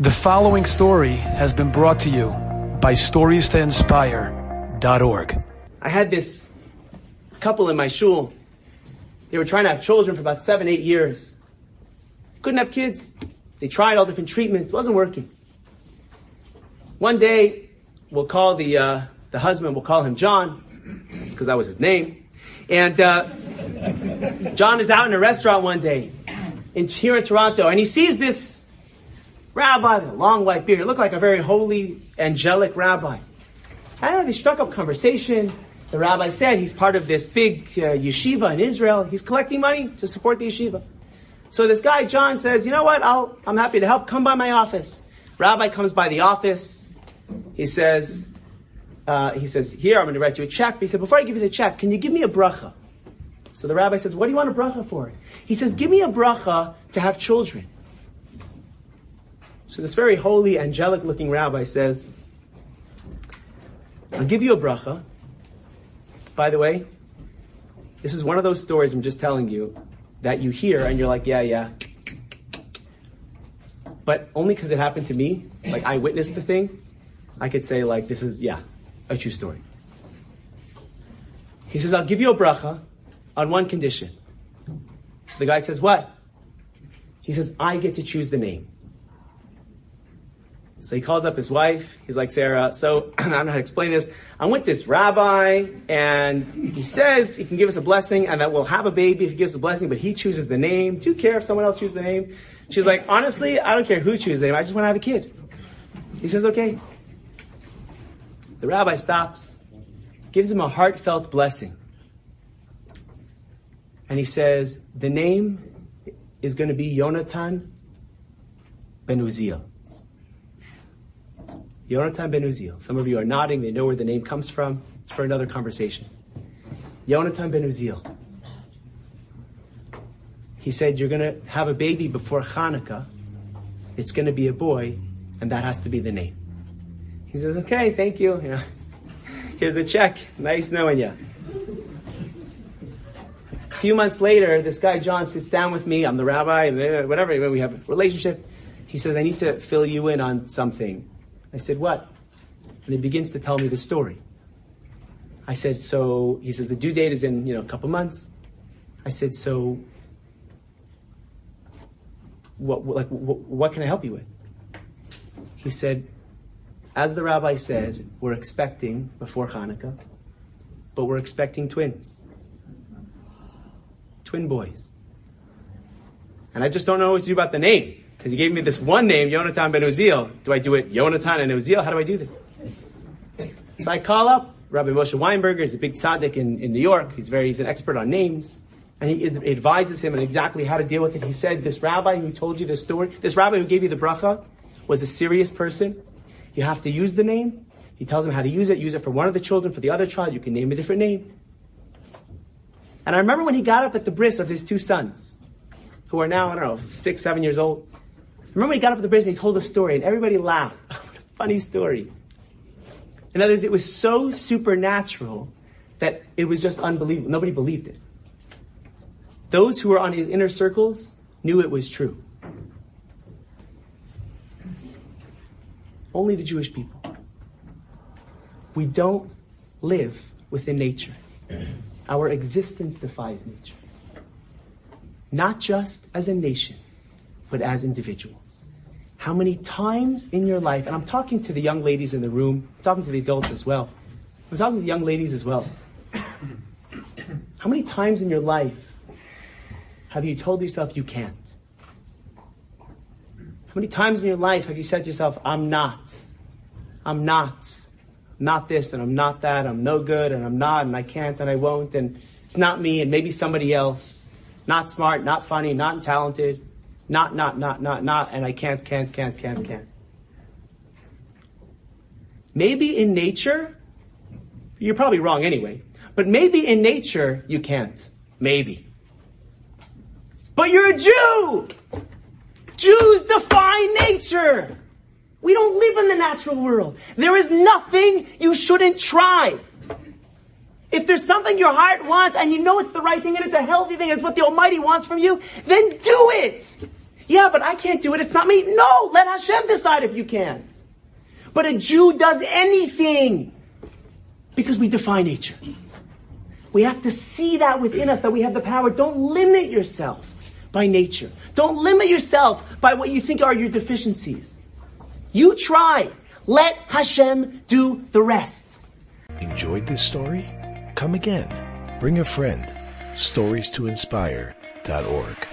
The following story has been brought to you by StoriesToInspire.org. I had this couple in my shul. They were trying to have children for about seven, eight years. Couldn't have kids. They tried all different treatments. Wasn't working. One day, we'll call the uh, the husband. We'll call him John because that was his name. And uh, John is out in a restaurant one day in, here in Toronto, and he sees this rabbi long white beard. Looked like a very holy, angelic rabbi. And they struck up conversation. The rabbi said he's part of this big uh, yeshiva in Israel. He's collecting money to support the yeshiva. So this guy, John, says, you know what? I'll, I'm happy to help. Come by my office. Rabbi comes by the office. He says, uh, he says, here, I'm going to write you a check. But he said, before I give you the check, can you give me a bracha? So the rabbi says, what do you want a bracha for? He says, give me a bracha to have children. So this very holy, angelic looking rabbi says, I'll give you a bracha. By the way, this is one of those stories I'm just telling you that you hear and you're like, yeah, yeah. But only because it happened to me, like I witnessed the thing, I could say like, this is, yeah, a true story. He says, I'll give you a bracha on one condition. So the guy says, what? He says, I get to choose the name. So he calls up his wife. He's like, Sarah, so I don't know how to explain this. I'm with this rabbi and he says he can give us a blessing and that we'll have a baby if he gives us a blessing, but he chooses the name. Do you care if someone else chooses the name? She's like, honestly, I don't care who chooses the name. I just want to have a kid. He says, okay. The rabbi stops, gives him a heartfelt blessing. And he says, the name is going to be Yonatan Ben Uziel. Yonatan ben Uziel. Some of you are nodding. They know where the name comes from. It's for another conversation. Yonatan ben Uziel. He said, you're going to have a baby before Hanukkah. It's going to be a boy, and that has to be the name. He says, okay, thank you. you know, here's the check. Nice knowing you. A few months later, this guy John sits down with me. I'm the rabbi, whatever. We have a relationship. He says, I need to fill you in on something. I said, what? And he begins to tell me the story. I said, so, he says, the due date is in, you know, a couple months. I said, so, what, like, what, what can I help you with? He said, as the rabbi said, we're expecting before Hanukkah, but we're expecting twins. Twin boys. And I just don't know what to do about the name. Because he gave me this one name, Yonatan ben Uziel. Do I do it Yonatan and Uziel? How do I do this? So I call up Rabbi Moshe Weinberger. He's a big tzaddik in, in New York. He's very, he's an expert on names. And he, he advises him on exactly how to deal with it. He said, this rabbi who told you this story, this rabbi who gave you the bracha was a serious person. You have to use the name. He tells him how to use it. Use it for one of the children, for the other child. You can name a different name. And I remember when he got up at the bris of his two sons, who are now, I don't know, six, seven years old. Remember he got up at the bris and he told a story and everybody laughed. Funny story. In other words, it was so supernatural that it was just unbelievable. Nobody believed it. Those who were on his inner circles knew it was true. Only the Jewish people. We don't live within nature. Our existence defies nature. Not just as a nation, but as individuals. How many times in your life, and I'm talking to the young ladies in the room, I'm talking to the adults as well. I'm talking to the young ladies as well. How many times in your life have you told yourself you can't? How many times in your life have you said to yourself, I'm not, I'm not, not this and I'm not that, I'm no good and I'm not and I can't and I won't and it's not me and maybe somebody else, not smart, not funny, not talented, not, not, not, not, not, and I can't, can't, can't, can't, can't. Maybe in nature, you're probably wrong anyway, but maybe in nature you can't. Maybe. But you're a Jew! Jews define nature! We don't live in the natural world. There is nothing you shouldn't try. If there's something your heart wants and you know it's the right thing and it's a healthy thing, and it's what the Almighty wants from you, then do it! Yeah, but I can't do it. It's not me. No, let Hashem decide if you can't. But a Jew does anything because we defy nature. We have to see that within us, that we have the power. Don't limit yourself by nature. Don't limit yourself by what you think are your deficiencies. You try. Let Hashem do the rest. Enjoyed this story? Come again. Bring a friend. Stories to inspire.org.